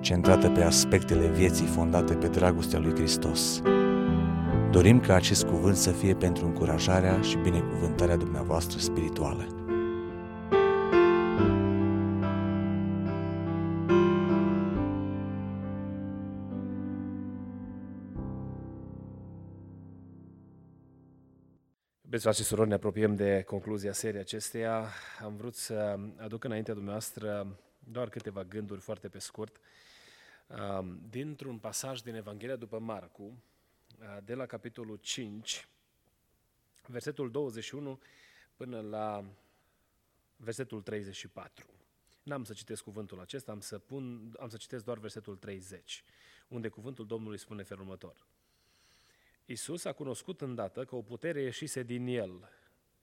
centrată pe aspectele vieții fondate pe dragostea lui Hristos. Dorim ca acest cuvânt să fie pentru încurajarea și binecuvântarea dumneavoastră spirituală. Iubiți frate și surori, ne apropiem de concluzia seriei acesteia. Am vrut să aduc înaintea dumneavoastră doar câteva gânduri foarte pe scurt. Um, dintr-un pasaj din Evanghelia după Marcu, uh, de la capitolul 5, versetul 21 până la versetul 34. N-am să citesc cuvântul acesta, am să, pun, am să citesc doar versetul 30, unde cuvântul Domnului spune felul următor. Isus a cunoscut îndată că o putere ieșise din el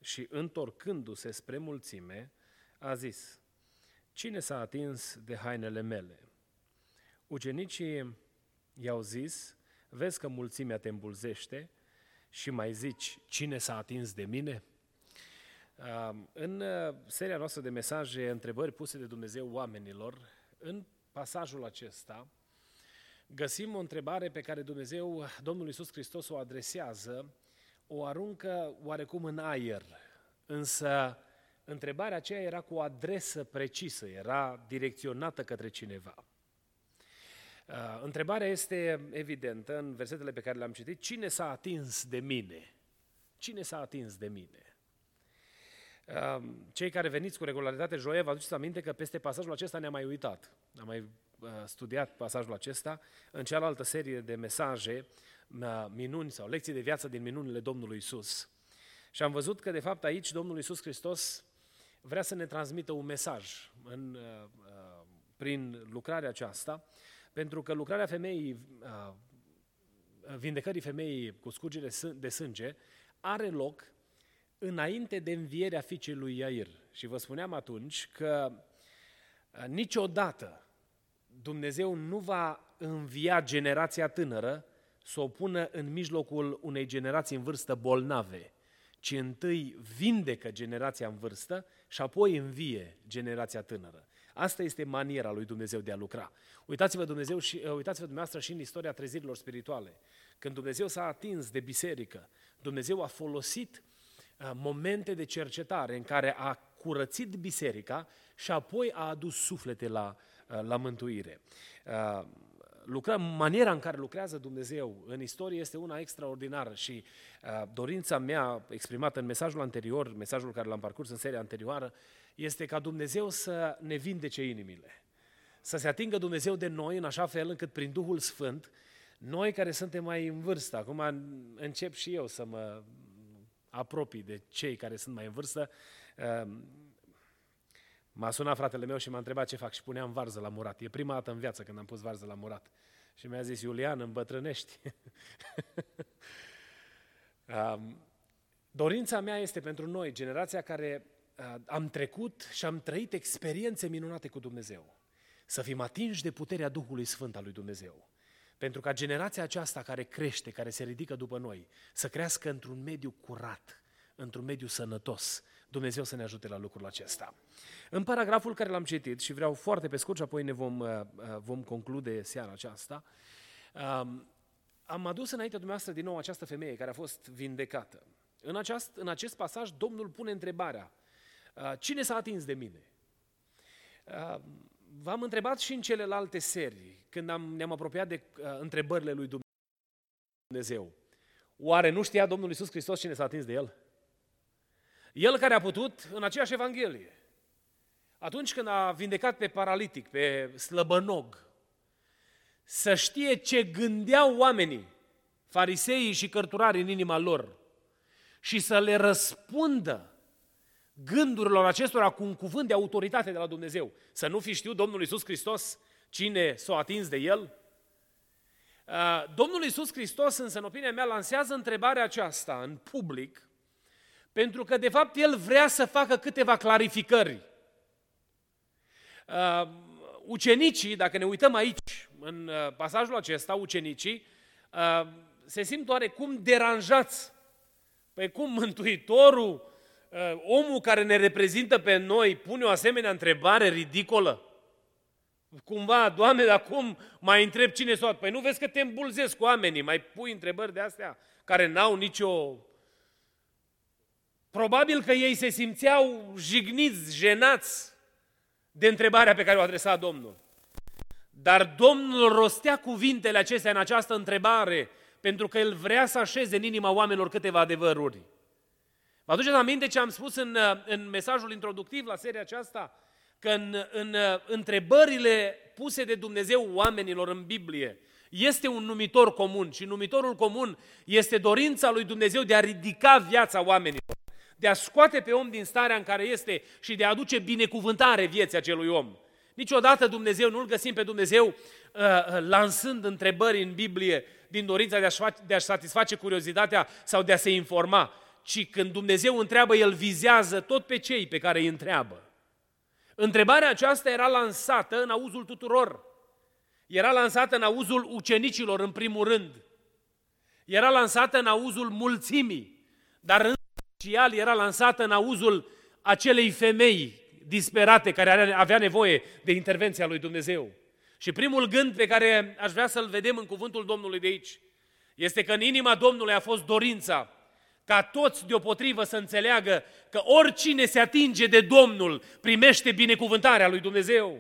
și, întorcându-se spre mulțime, a zis, Cine s-a atins de hainele mele? Ucenicii i-au zis, vezi că mulțimea te îmbulzește și mai zici, cine s-a atins de mine? În uh, seria noastră de mesaje, întrebări puse de Dumnezeu oamenilor, în pasajul acesta, găsim o întrebare pe care Dumnezeu, Domnul Iisus Hristos o adresează, o aruncă oarecum în aer, însă întrebarea aceea era cu o adresă precisă, era direcționată către cineva. Uh, întrebarea este evidentă în versetele pe care le-am citit. Cine s-a atins de mine? Cine s-a atins de mine? Uh, cei care veniți cu regularitate joie, vă aduceți aminte că peste pasajul acesta ne-am mai uitat. Am mai Uh, studiat pasajul acesta în cealaltă serie de mesaje, uh, minuni sau lecții de viață din minunile Domnului Isus. Și am văzut că, de fapt, aici Domnul Isus Hristos vrea să ne transmită un mesaj în, uh, prin lucrarea aceasta, pentru că lucrarea femeii, vindecării femeii cu scurgere de sânge, are loc înainte de învierea fiicei lui Iair. Și vă spuneam atunci că niciodată Dumnezeu nu va învia generația tânără să o pună în mijlocul unei generații în vârstă bolnave, ci întâi vindecă generația în vârstă și apoi învie generația tânără. Asta este maniera lui Dumnezeu de a lucra. Uitați-vă, Dumnezeu și, uh, uitați-vă dumneavoastră și în istoria trezirilor spirituale. Când Dumnezeu s-a atins de biserică, Dumnezeu a folosit uh, momente de cercetare în care a curățit biserica și apoi a adus suflete la, Uh, la mântuire. Uh, lucra, maniera în care lucrează Dumnezeu în istorie este una extraordinară și uh, dorința mea exprimată în mesajul anterior, mesajul care l-am parcurs în seria anterioară, este ca Dumnezeu să ne vindece inimile. Să se atingă Dumnezeu de noi în așa fel încât prin Duhul Sfânt, noi care suntem mai în vârstă, acum încep și eu să mă apropii de cei care sunt mai în vârstă, M-a sunat fratele meu și m-a întrebat ce fac și puneam varză la murat. E prima dată în viață când am pus varză la murat. Și mi-a zis, Iulian, îmbătrânești. um, dorința mea este pentru noi, generația care uh, am trecut și am trăit experiențe minunate cu Dumnezeu. Să fim atinși de puterea Duhului Sfânt al lui Dumnezeu. Pentru ca generația aceasta care crește, care se ridică după noi, să crească într-un mediu curat, într-un mediu sănătos, Dumnezeu să ne ajute la lucrul acesta. În paragraful care l-am citit și vreau foarte pe scurt și apoi ne vom, uh, uh, vom conclude seara aceasta, um, am adus înaintea dumneavoastră din nou această femeie care a fost vindecată. În, aceast, în acest pasaj, Domnul pune întrebarea, uh, cine s-a atins de mine? V-am întrebat și în celelalte serii, când am, ne-am apropiat de întrebările lui Dumnezeu. Oare nu știa Domnul Iisus Hristos cine s-a atins de El? El care a putut în aceeași Evanghelie. Atunci când a vindecat pe paralitic, pe slăbănog, să știe ce gândeau oamenii, fariseii și cărturarii în inima lor și să le răspundă gândurilor acestora cu un cuvânt de autoritate de la Dumnezeu. Să nu fi știut Domnul Iisus Hristos cine s-a atins de el? Uh, Domnul Iisus Hristos, însă, în opinia mea, lansează întrebarea aceasta în public, pentru că, de fapt, El vrea să facă câteva clarificări. Uh, ucenicii, dacă ne uităm aici, în uh, pasajul acesta, ucenicii, se simt oarecum deranjați. Păi cum Mântuitorul, omul care ne reprezintă pe noi, pune o asemenea întrebare ridicolă? Cumva, Doamne, dar cum mai întreb cine s-o... Păi nu vezi că te îmbulzesc cu oamenii, mai pui întrebări de astea care n-au nicio... Probabil că ei se simțeau jigniți, jenați de întrebarea pe care o adresa Domnul. Dar Domnul rostea cuvintele acestea în această întrebare pentru că El vrea să așeze în inima oamenilor câteva adevăruri. Vă aduceți aminte ce am spus în, în mesajul introductiv la seria aceasta? că în, în întrebările puse de Dumnezeu oamenilor în Biblie este un numitor comun și numitorul comun este dorința lui Dumnezeu de a ridica viața oamenilor, de a scoate pe om din starea în care este și de a aduce binecuvântare vieții acelui om. Niciodată Dumnezeu, nu-L găsim pe Dumnezeu uh, uh, lansând întrebări în Biblie din dorința de a-și, face, de a-și satisface curiozitatea sau de a se informa, ci când Dumnezeu întreabă, El vizează tot pe cei pe care îi întreabă. Întrebarea aceasta era lansată în auzul tuturor. Era lansată în auzul ucenicilor, în primul rând. Era lansată în auzul mulțimii, dar în special era lansată în auzul acelei femei disperate care avea nevoie de intervenția lui Dumnezeu. Și primul gând pe care aș vrea să-l vedem în cuvântul Domnului de aici este că în inima Domnului a fost dorința ca toți deopotrivă să înțeleagă că oricine se atinge de Domnul primește binecuvântarea lui Dumnezeu.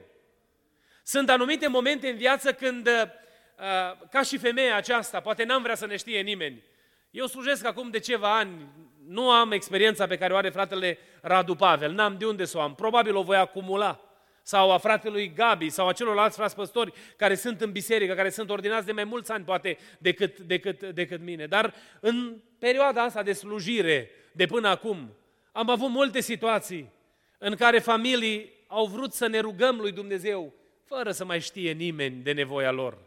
Sunt anumite momente în viață când, uh, ca și femeia aceasta, poate n-am vrea să ne știe nimeni, eu slujesc acum de ceva ani, nu am experiența pe care o are fratele Radu Pavel, n-am de unde să o am, probabil o voi acumula sau a fratelui Gabi sau a celorlalți frați păstori care sunt în biserică, care sunt ordinați de mai mulți ani poate decât, decât, decât mine. Dar în perioada asta de slujire de până acum am avut multe situații în care familii au vrut să ne rugăm lui Dumnezeu fără să mai știe nimeni de nevoia lor.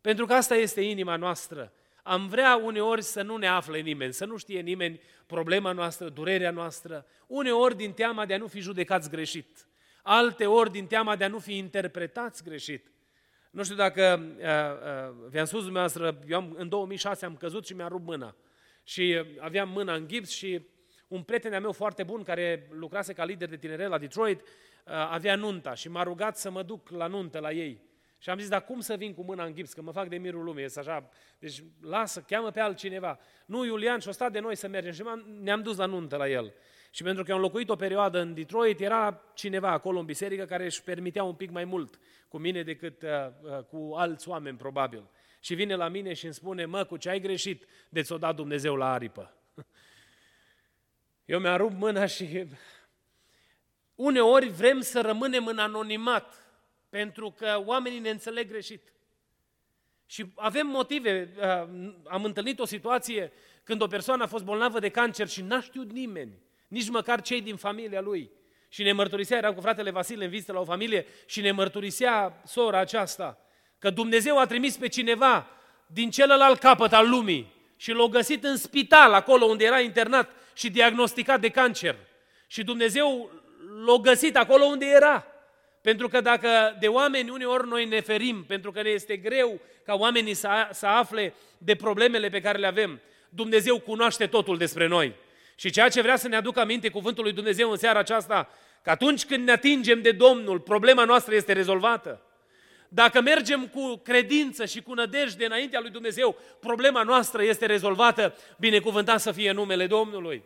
Pentru că asta este inima noastră. Am vrea uneori să nu ne afle nimeni, să nu știe nimeni problema noastră, durerea noastră, uneori din teama de a nu fi judecați greșit alte ori din teama de a nu fi interpretați greșit. Nu știu dacă uh, uh, vi-am spus dumneavoastră, eu am, în 2006 am căzut și mi-a rupt mâna. Și uh, aveam mâna în gips și un prieten al meu foarte bun, care lucrase ca lider de tineret la Detroit, uh, avea nunta și m-a rugat să mă duc la nuntă la ei. Și am zis, dar cum să vin cu mâna în gips, că mă fac de mirul lumii, este așa. Deci lasă, cheamă pe altcineva. Nu, Iulian, și-o stat de noi să mergem. Și ne-am dus la nuntă la el. Și pentru că am locuit o perioadă în Detroit, era cineva acolo în biserică care își permitea un pic mai mult cu mine decât uh, uh, cu alți oameni, probabil. Și vine la mine și îmi spune, mă, cu ce ai greșit de ți-o dat Dumnezeu la aripă? Eu mi-am rupt mâna și uneori vrem să rămânem în anonimat, pentru că oamenii ne înțeleg greșit. Și avem motive. Uh, am întâlnit o situație când o persoană a fost bolnavă de cancer și n-a știut nimeni nici măcar cei din familia lui. Și ne mărturisea, eram cu fratele Vasile în vizită la o familie și ne mărturisea sora aceasta că Dumnezeu a trimis pe cineva din celălalt capăt al lumii și l-a găsit în spital, acolo unde era internat și diagnosticat de cancer. Și Dumnezeu l-a găsit acolo unde era. Pentru că dacă de oameni uneori noi ne ferim, pentru că ne este greu ca oamenii să, să afle de problemele pe care le avem, Dumnezeu cunoaște totul despre noi. Și ceea ce vrea să ne aducă aminte cuvântul lui Dumnezeu în seara aceasta, că atunci când ne atingem de Domnul, problema noastră este rezolvată. Dacă mergem cu credință și cu nădejde înaintea lui Dumnezeu, problema noastră este rezolvată, binecuvântat să fie numele Domnului.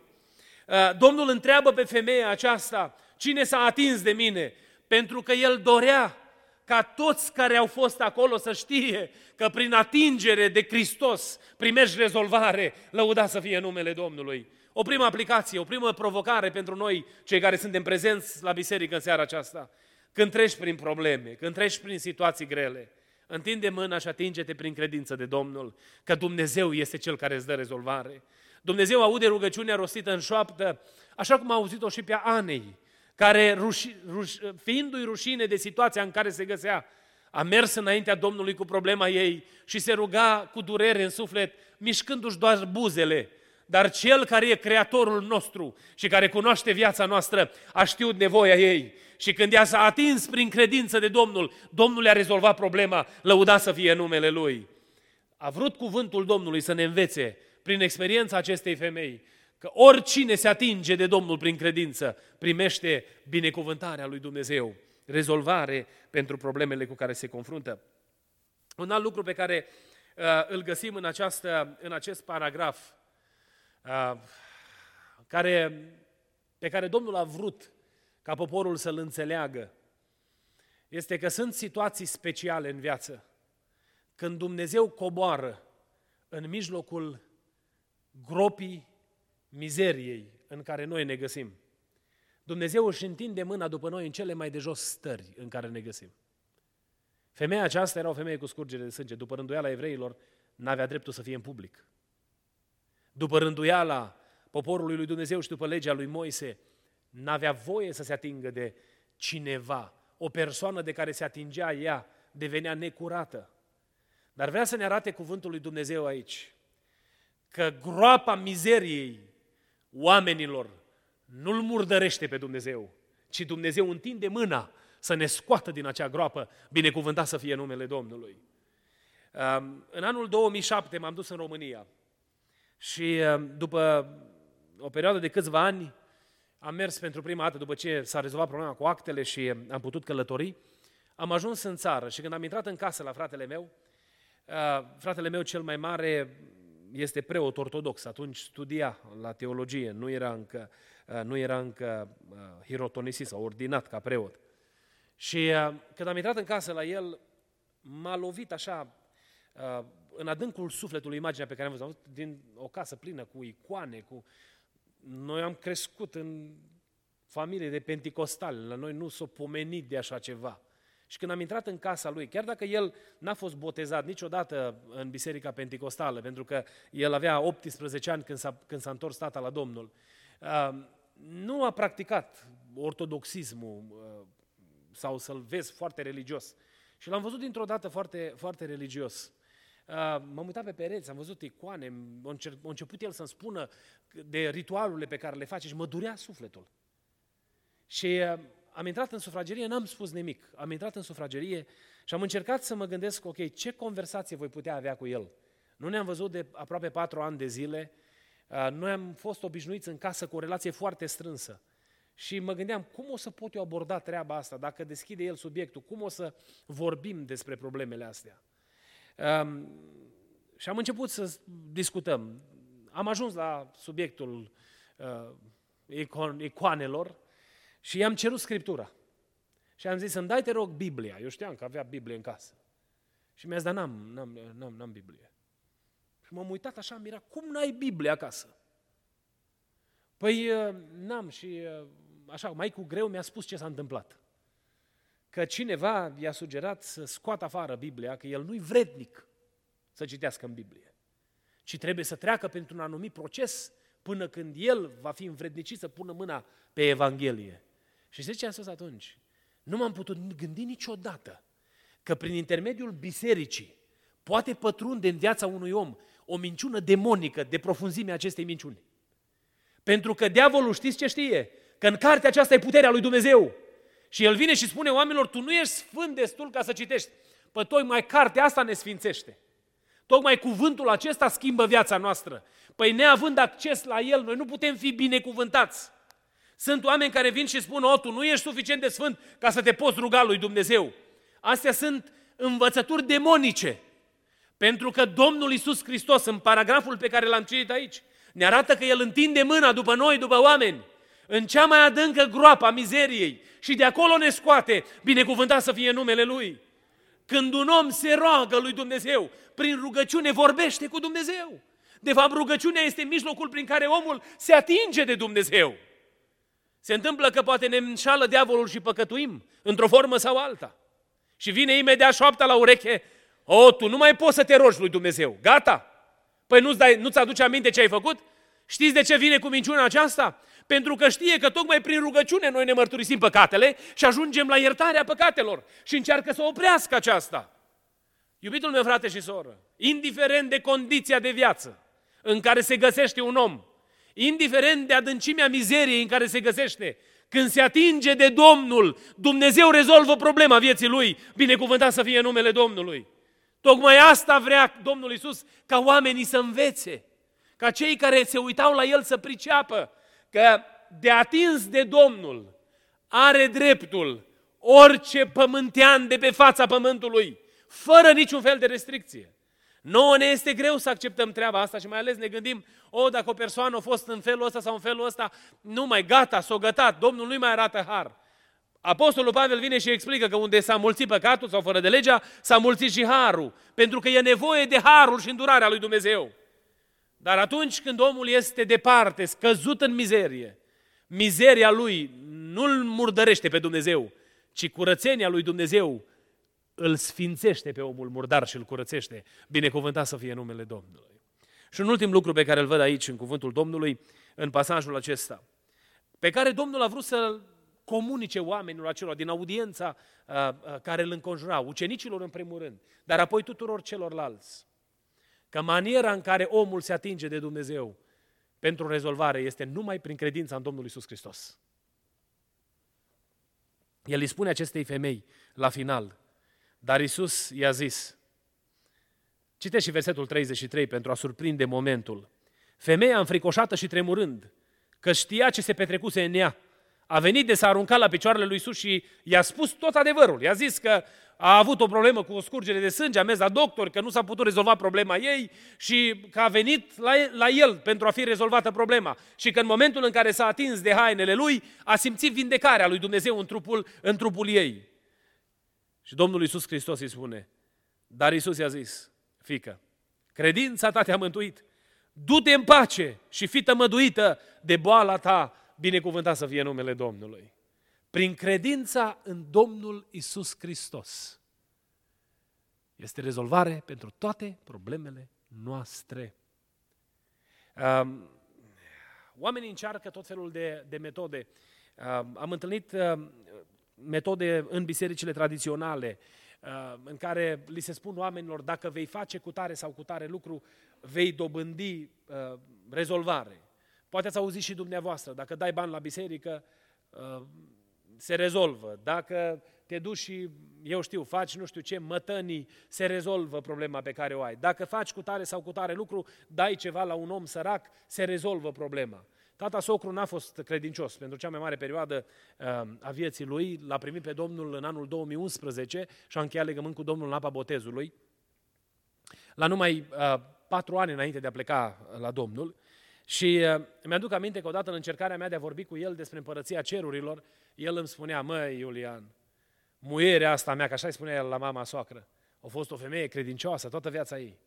Uh, Domnul întreabă pe femeia aceasta, cine s-a atins de mine? Pentru că el dorea ca toți care au fost acolo să știe că prin atingere de Hristos primești rezolvare, lăuda să fie numele Domnului. O primă aplicație, o primă provocare pentru noi, cei care suntem prezenți la biserică în seara aceasta. Când treci prin probleme, când treci prin situații grele, întinde mâna și atinge-te prin credință de Domnul, că Dumnezeu este Cel care îți dă rezolvare. Dumnezeu aude rugăciunea rostită în șoaptă, așa cum a auzit-o și pe Anei, care, ruși, ruș, fiindu-i rușine de situația în care se găsea, a mers înaintea Domnului cu problema ei și se ruga cu durere în suflet, mișcându-și doar buzele. Dar cel care e creatorul nostru și care cunoaște viața noastră a știut nevoia ei. Și când ea s-a atins prin credință de Domnul, Domnul le-a rezolvat problema, lăuda să fie numele Lui. A vrut cuvântul Domnului să ne învețe prin experiența acestei femei că oricine se atinge de Domnul prin credință primește binecuvântarea lui Dumnezeu, rezolvare pentru problemele cu care se confruntă. Un alt lucru pe care uh, îl găsim în, această, în acest paragraf, uh, care, pe care Domnul a vrut ca poporul să-l înțeleagă, este că sunt situații speciale în viață. Când Dumnezeu coboară în mijlocul gropii mizeriei în care noi ne găsim. Dumnezeu își întinde mâna după noi în cele mai de jos stări în care ne găsim. Femeia aceasta era o femeie cu scurgere de sânge. După rânduiala evreilor, n-avea dreptul să fie în public. După rânduiala poporului lui Dumnezeu și după legea lui Moise, n-avea voie să se atingă de cineva. O persoană de care se atingea ea devenea necurată. Dar vrea să ne arate cuvântul lui Dumnezeu aici că groapa mizeriei oamenilor nu-L murdărește pe Dumnezeu, ci Dumnezeu întinde mâna să ne scoată din acea groapă, binecuvântat să fie numele Domnului. În anul 2007 m-am dus în România și după o perioadă de câțiva ani am mers pentru prima dată după ce s-a rezolvat problema cu actele și am putut călători, am ajuns în țară și când am intrat în casă la fratele meu, fratele meu cel mai mare este preot ortodox, atunci studia la teologie, nu era încă, uh, nu era încă uh, hirotonisit sau ordinat ca preot. Și uh, când am intrat în casă la el, m-a lovit așa în adâncul sufletului imaginea pe care am văzut din o casă plină cu icoane, cu... Noi am crescut în familie de penticostali, la noi nu s-o pomenit de așa ceva. Și când am intrat în casa lui, chiar dacă el n-a fost botezat niciodată în Biserica Pentecostală, pentru că el avea 18 ani când s-a, când s-a întors tata la Domnul, uh, nu a practicat ortodoxismul uh, sau să-l vezi foarte religios. Și l-am văzut dintr-o dată foarte, foarte religios. Uh, m-am uitat pe pereți, am văzut icoane, a început el să-mi spună de ritualurile pe care le face și mă durea sufletul. Și am intrat în sufragerie, n-am spus nimic. Am intrat în sufragerie și am încercat să mă gândesc, ok, ce conversație voi putea avea cu el? Nu ne-am văzut de aproape patru ani de zile, noi am fost obișnuiți în casă cu o relație foarte strânsă. Și mă gândeam, cum o să pot eu aborda treaba asta, dacă deschide el subiectul, cum o să vorbim despre problemele astea? Um, și am început să discutăm. Am ajuns la subiectul uh, icon, icoanelor și i-am cerut Scriptura. Și am zis, să-mi dai, te rog, Biblia. Eu știam că avea Biblie în casă. Și mi-a zis, dar n-am, n-am, n-am, n-am Biblie. Și m-am uitat așa, am mirat, cum n-ai Biblie acasă? Păi uh, n-am și uh, așa, mai cu greu mi-a spus ce s-a întâmplat. Că cineva i-a sugerat să scoată afară Biblia, că el nu-i vrednic să citească în Biblie, ci trebuie să treacă pentru un anumit proces până când el va fi învrednicit să pună mâna pe Evanghelie. Și știți ce am spus atunci? Nu m-am putut gândi niciodată că prin intermediul bisericii poate pătrunde în viața unui om o minciună demonică de profunzimea acestei minciuni. Pentru că diavolul știți ce știe? Că în cartea aceasta e puterea lui Dumnezeu. Și el vine și spune oamenilor, tu nu ești sfânt destul ca să citești. Păi tocmai cartea asta ne sfințește. Tocmai cuvântul acesta schimbă viața noastră. Păi neavând acces la el, noi nu putem fi binecuvântați. Sunt oameni care vin și spun, o, tu nu ești suficient de sfânt ca să te poți ruga lui Dumnezeu. Astea sunt învățături demonice. Pentru că Domnul Isus Hristos, în paragraful pe care l-am citit aici, ne arată că El întinde mâna după noi, după oameni, în cea mai adâncă groapă a mizeriei și de acolo ne scoate, binecuvântat să fie numele Lui. Când un om se roagă lui Dumnezeu, prin rugăciune vorbește cu Dumnezeu. De fapt, rugăciunea este mijlocul prin care omul se atinge de Dumnezeu. Se întâmplă că poate ne înșală diavolul și păcătuim, într-o formă sau alta. Și vine imediat șoapta la ureche, o, tu nu mai poți să te rogi lui Dumnezeu, gata? Păi nu-ți, dai, nu-ți aduce aminte ce ai făcut? Știți de ce vine cu minciuna aceasta? Pentru că știe că tocmai prin rugăciune noi ne mărturisim păcatele și ajungem la iertarea păcatelor și încearcă să oprească aceasta. Iubitul meu frate și soră, indiferent de condiția de viață în care se găsește un om, indiferent de adâncimea mizeriei în care se găsește, când se atinge de Domnul, Dumnezeu rezolvă problema vieții lui, binecuvântat să fie numele Domnului. Tocmai asta vrea Domnul Isus, ca oamenii să învețe, ca cei care se uitau la El să priceapă, că de atins de Domnul are dreptul orice pământean de pe fața pământului, fără niciun fel de restricție. Nouă ne este greu să acceptăm treaba asta și mai ales ne gândim, o, dacă o persoană a fost în felul ăsta sau în felul ăsta, nu mai gata, s-o gătat, Domnul nu mai arată har. Apostolul Pavel vine și explică că unde s-a mulțit păcatul sau fără de legea, s-a mulțit și harul, pentru că e nevoie de harul și îndurarea lui Dumnezeu. Dar atunci când omul este departe, scăzut în mizerie, mizeria lui nu-l murdărește pe Dumnezeu, ci curățenia lui Dumnezeu îl sfințește pe omul murdar și îl curățește. Binecuvântat să fie numele Domnului. Și un ultim lucru pe care îl văd aici în cuvântul Domnului, în pasajul acesta, pe care Domnul a vrut să comunice oamenilor acelor din audiența uh, uh, care îl înconjura, ucenicilor în primul rând, dar apoi tuturor celorlalți. Că maniera în care omul se atinge de Dumnezeu pentru rezolvare este numai prin credința în Domnul Isus Hristos. El îi spune acestei femei la final, dar Isus i-a zis, citește și versetul 33 pentru a surprinde momentul. Femeia înfricoșată și tremurând, că știa ce se petrecuse în ea, a venit de s-a aruncat la picioarele lui Isus și i-a spus tot adevărul. I-a zis că a avut o problemă cu o scurgere de sânge, a mers la doctor, că nu s-a putut rezolva problema ei și că a venit la, la el pentru a fi rezolvată problema. Și că în momentul în care s-a atins de hainele lui, a simțit vindecarea lui Dumnezeu în trupul, în trupul ei. Și Domnul Iisus Hristos îi spune, dar Iisus i-a zis, fică, credința ta te-a mântuit, du-te în pace și fii tămăduită de boala ta, binecuvântat să fie numele Domnului. Prin credința în Domnul Isus Hristos este rezolvare pentru toate problemele noastre. Um, oamenii încearcă tot felul de, de metode. Um, am întâlnit um, metode în bisericile tradiționale, uh, în care li se spun oamenilor, dacă vei face cu tare sau cu tare lucru, vei dobândi uh, rezolvare. Poate ați auzit și dumneavoastră, dacă dai bani la biserică, uh, se rezolvă. Dacă te duci și, eu știu, faci nu știu ce, mătănii, se rezolvă problema pe care o ai. Dacă faci cu tare sau cu tare lucru, dai ceva la un om sărac, se rezolvă problema. Tata socru n-a fost credincios pentru cea mai mare perioadă uh, a vieții lui, l-a primit pe Domnul în anul 2011 și a încheiat legământ cu Domnul în apa botezului. La numai uh, patru ani înainte de a pleca la Domnul, și uh, mi-aduc aminte că odată în încercarea mea de a vorbi cu el despre împărăția cerurilor, el îmi spunea, măi Iulian, muierea asta mea, că așa îi spunea el la mama soacră, a fost o femeie credincioasă toată viața ei.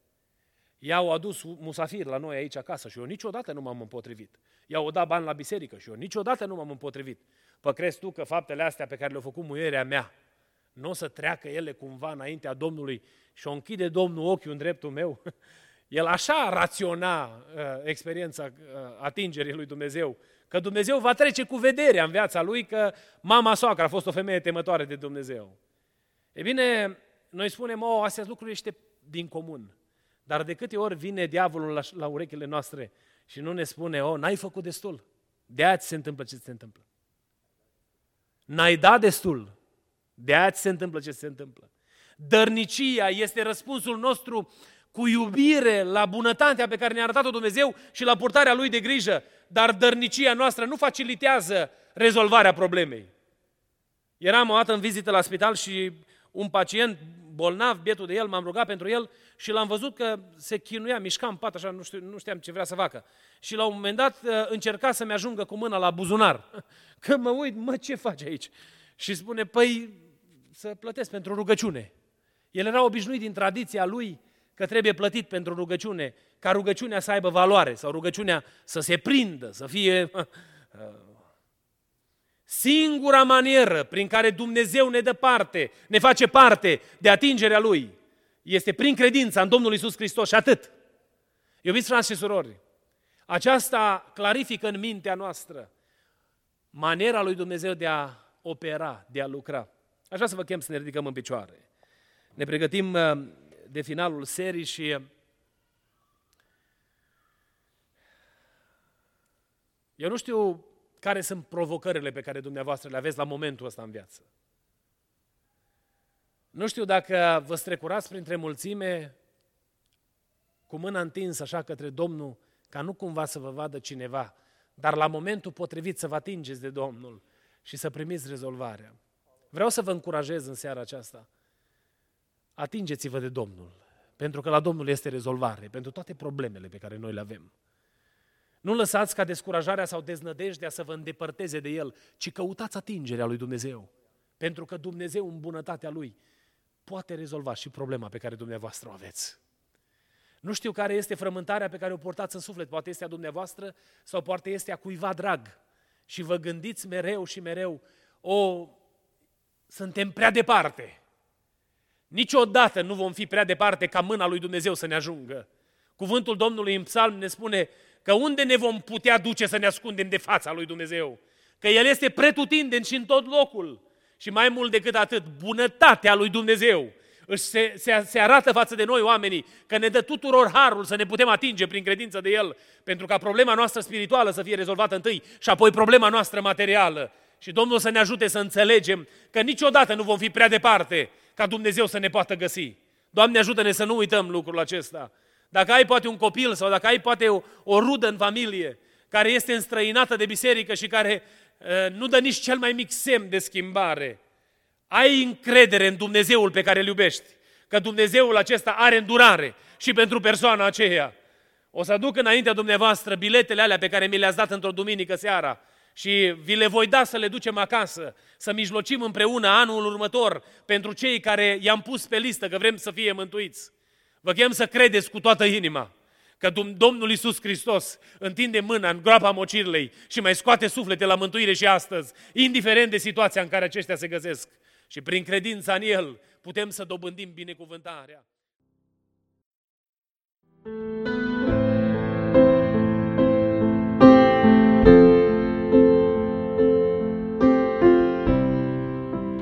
I-au adus musafir la noi aici acasă și eu niciodată nu m-am împotrivit. I-au dat bani la biserică și eu niciodată nu m-am împotrivit. Pă crezi tu că faptele astea pe care le-a făcut muierea mea, nu o să treacă ele cumva înaintea Domnului și o închide Domnul ochiul în dreptul meu? El așa raționa uh, experiența uh, atingerii lui Dumnezeu, că Dumnezeu va trece cu vederea în viața lui că mama soacră a fost o femeie temătoare de Dumnezeu. E bine, noi spunem, o, astea lucruri este din comun. Dar de câte ori vine diavolul la, la urechile noastre și nu ne spune, o, n-ai făcut destul, de aia se întâmplă ce se întâmplă. N-ai dat destul, de aia se întâmplă ce se întâmplă. Dărnicia este răspunsul nostru cu iubire la bunătatea pe care ne-a arătat-o Dumnezeu și la purtarea Lui de grijă, dar dărnicia noastră nu facilitează rezolvarea problemei. Eram o dată în vizită la spital și un pacient bolnav, bietul de el, m-am rugat pentru el și l-am văzut că se chinuia, mișca în pat, așa, nu, știu, nu știam ce vrea să facă. Și la un moment dat uh, încerca să-mi ajungă cu mâna la buzunar. Când mă uit, mă, ce faci aici? Și spune, păi, să plătesc pentru rugăciune. El era obișnuit din tradiția lui că trebuie plătit pentru rugăciune, ca rugăciunea să aibă valoare sau rugăciunea să se prindă, să fie uh, Singura manieră prin care Dumnezeu ne dă parte, ne face parte de atingerea Lui, este prin credința în Domnul Isus Hristos și atât. Iubiți frați și surori, aceasta clarifică în mintea noastră maniera lui Dumnezeu de a opera, de a lucra. Aș vrea să vă chem să ne ridicăm în picioare. Ne pregătim uh, de finalul serii și uh, eu nu știu care sunt provocările pe care dumneavoastră le aveți la momentul ăsta în viață. Nu știu dacă vă strecurați printre mulțime cu mâna întinsă așa către Domnul, ca nu cumva să vă vadă cineva, dar la momentul potrivit să vă atingeți de Domnul și să primiți rezolvarea. Vreau să vă încurajez în seara aceasta. Atingeți-vă de Domnul, pentru că la Domnul este rezolvare pentru toate problemele pe care noi le avem. Nu lăsați ca descurajarea sau deznădejdea să vă îndepărteze de El, ci căutați atingerea lui Dumnezeu. Pentru că Dumnezeu, în bunătatea Lui, poate rezolva și problema pe care dumneavoastră o aveți. Nu știu care este frământarea pe care o portați în suflet, poate este a dumneavoastră sau poate este a cuiva drag. Și vă gândiți mereu și mereu, o, suntem prea departe. Niciodată nu vom fi prea departe ca mâna lui Dumnezeu să ne ajungă. Cuvântul Domnului în psalm ne spune că unde ne vom putea duce să ne ascundem de fața lui Dumnezeu? Că El este pretutindeni și în tot locul. Și mai mult decât atât, bunătatea lui Dumnezeu se, se, se arată față de noi oamenii că ne dă tuturor harul să ne putem atinge prin credință de El, pentru ca problema noastră spirituală să fie rezolvată întâi și apoi problema noastră materială. Și Domnul să ne ajute să înțelegem că niciodată nu vom fi prea departe ca Dumnezeu să ne poată găsi. Doamne, ajută-ne să nu uităm lucrul acesta. Dacă ai poate un copil sau dacă ai poate o, o rudă în familie care este înstrăinată de biserică și care uh, nu dă nici cel mai mic semn de schimbare, ai încredere în Dumnezeul pe care îl iubești, că Dumnezeul acesta are îndurare și pentru persoana aceea. O să aduc înaintea dumneavoastră biletele alea pe care mi le-ați dat într-o duminică seara și vi le voi da să le ducem acasă, să mijlocim împreună anul următor pentru cei care i-am pus pe listă că vrem să fie mântuiți. Vă chem să credeți cu toată inima că Domnul Iisus Hristos întinde mâna în groapa mocirlei și mai scoate suflete la mântuire și astăzi, indiferent de situația în care aceștia se găsesc. Și prin credința în El putem să dobândim binecuvântarea.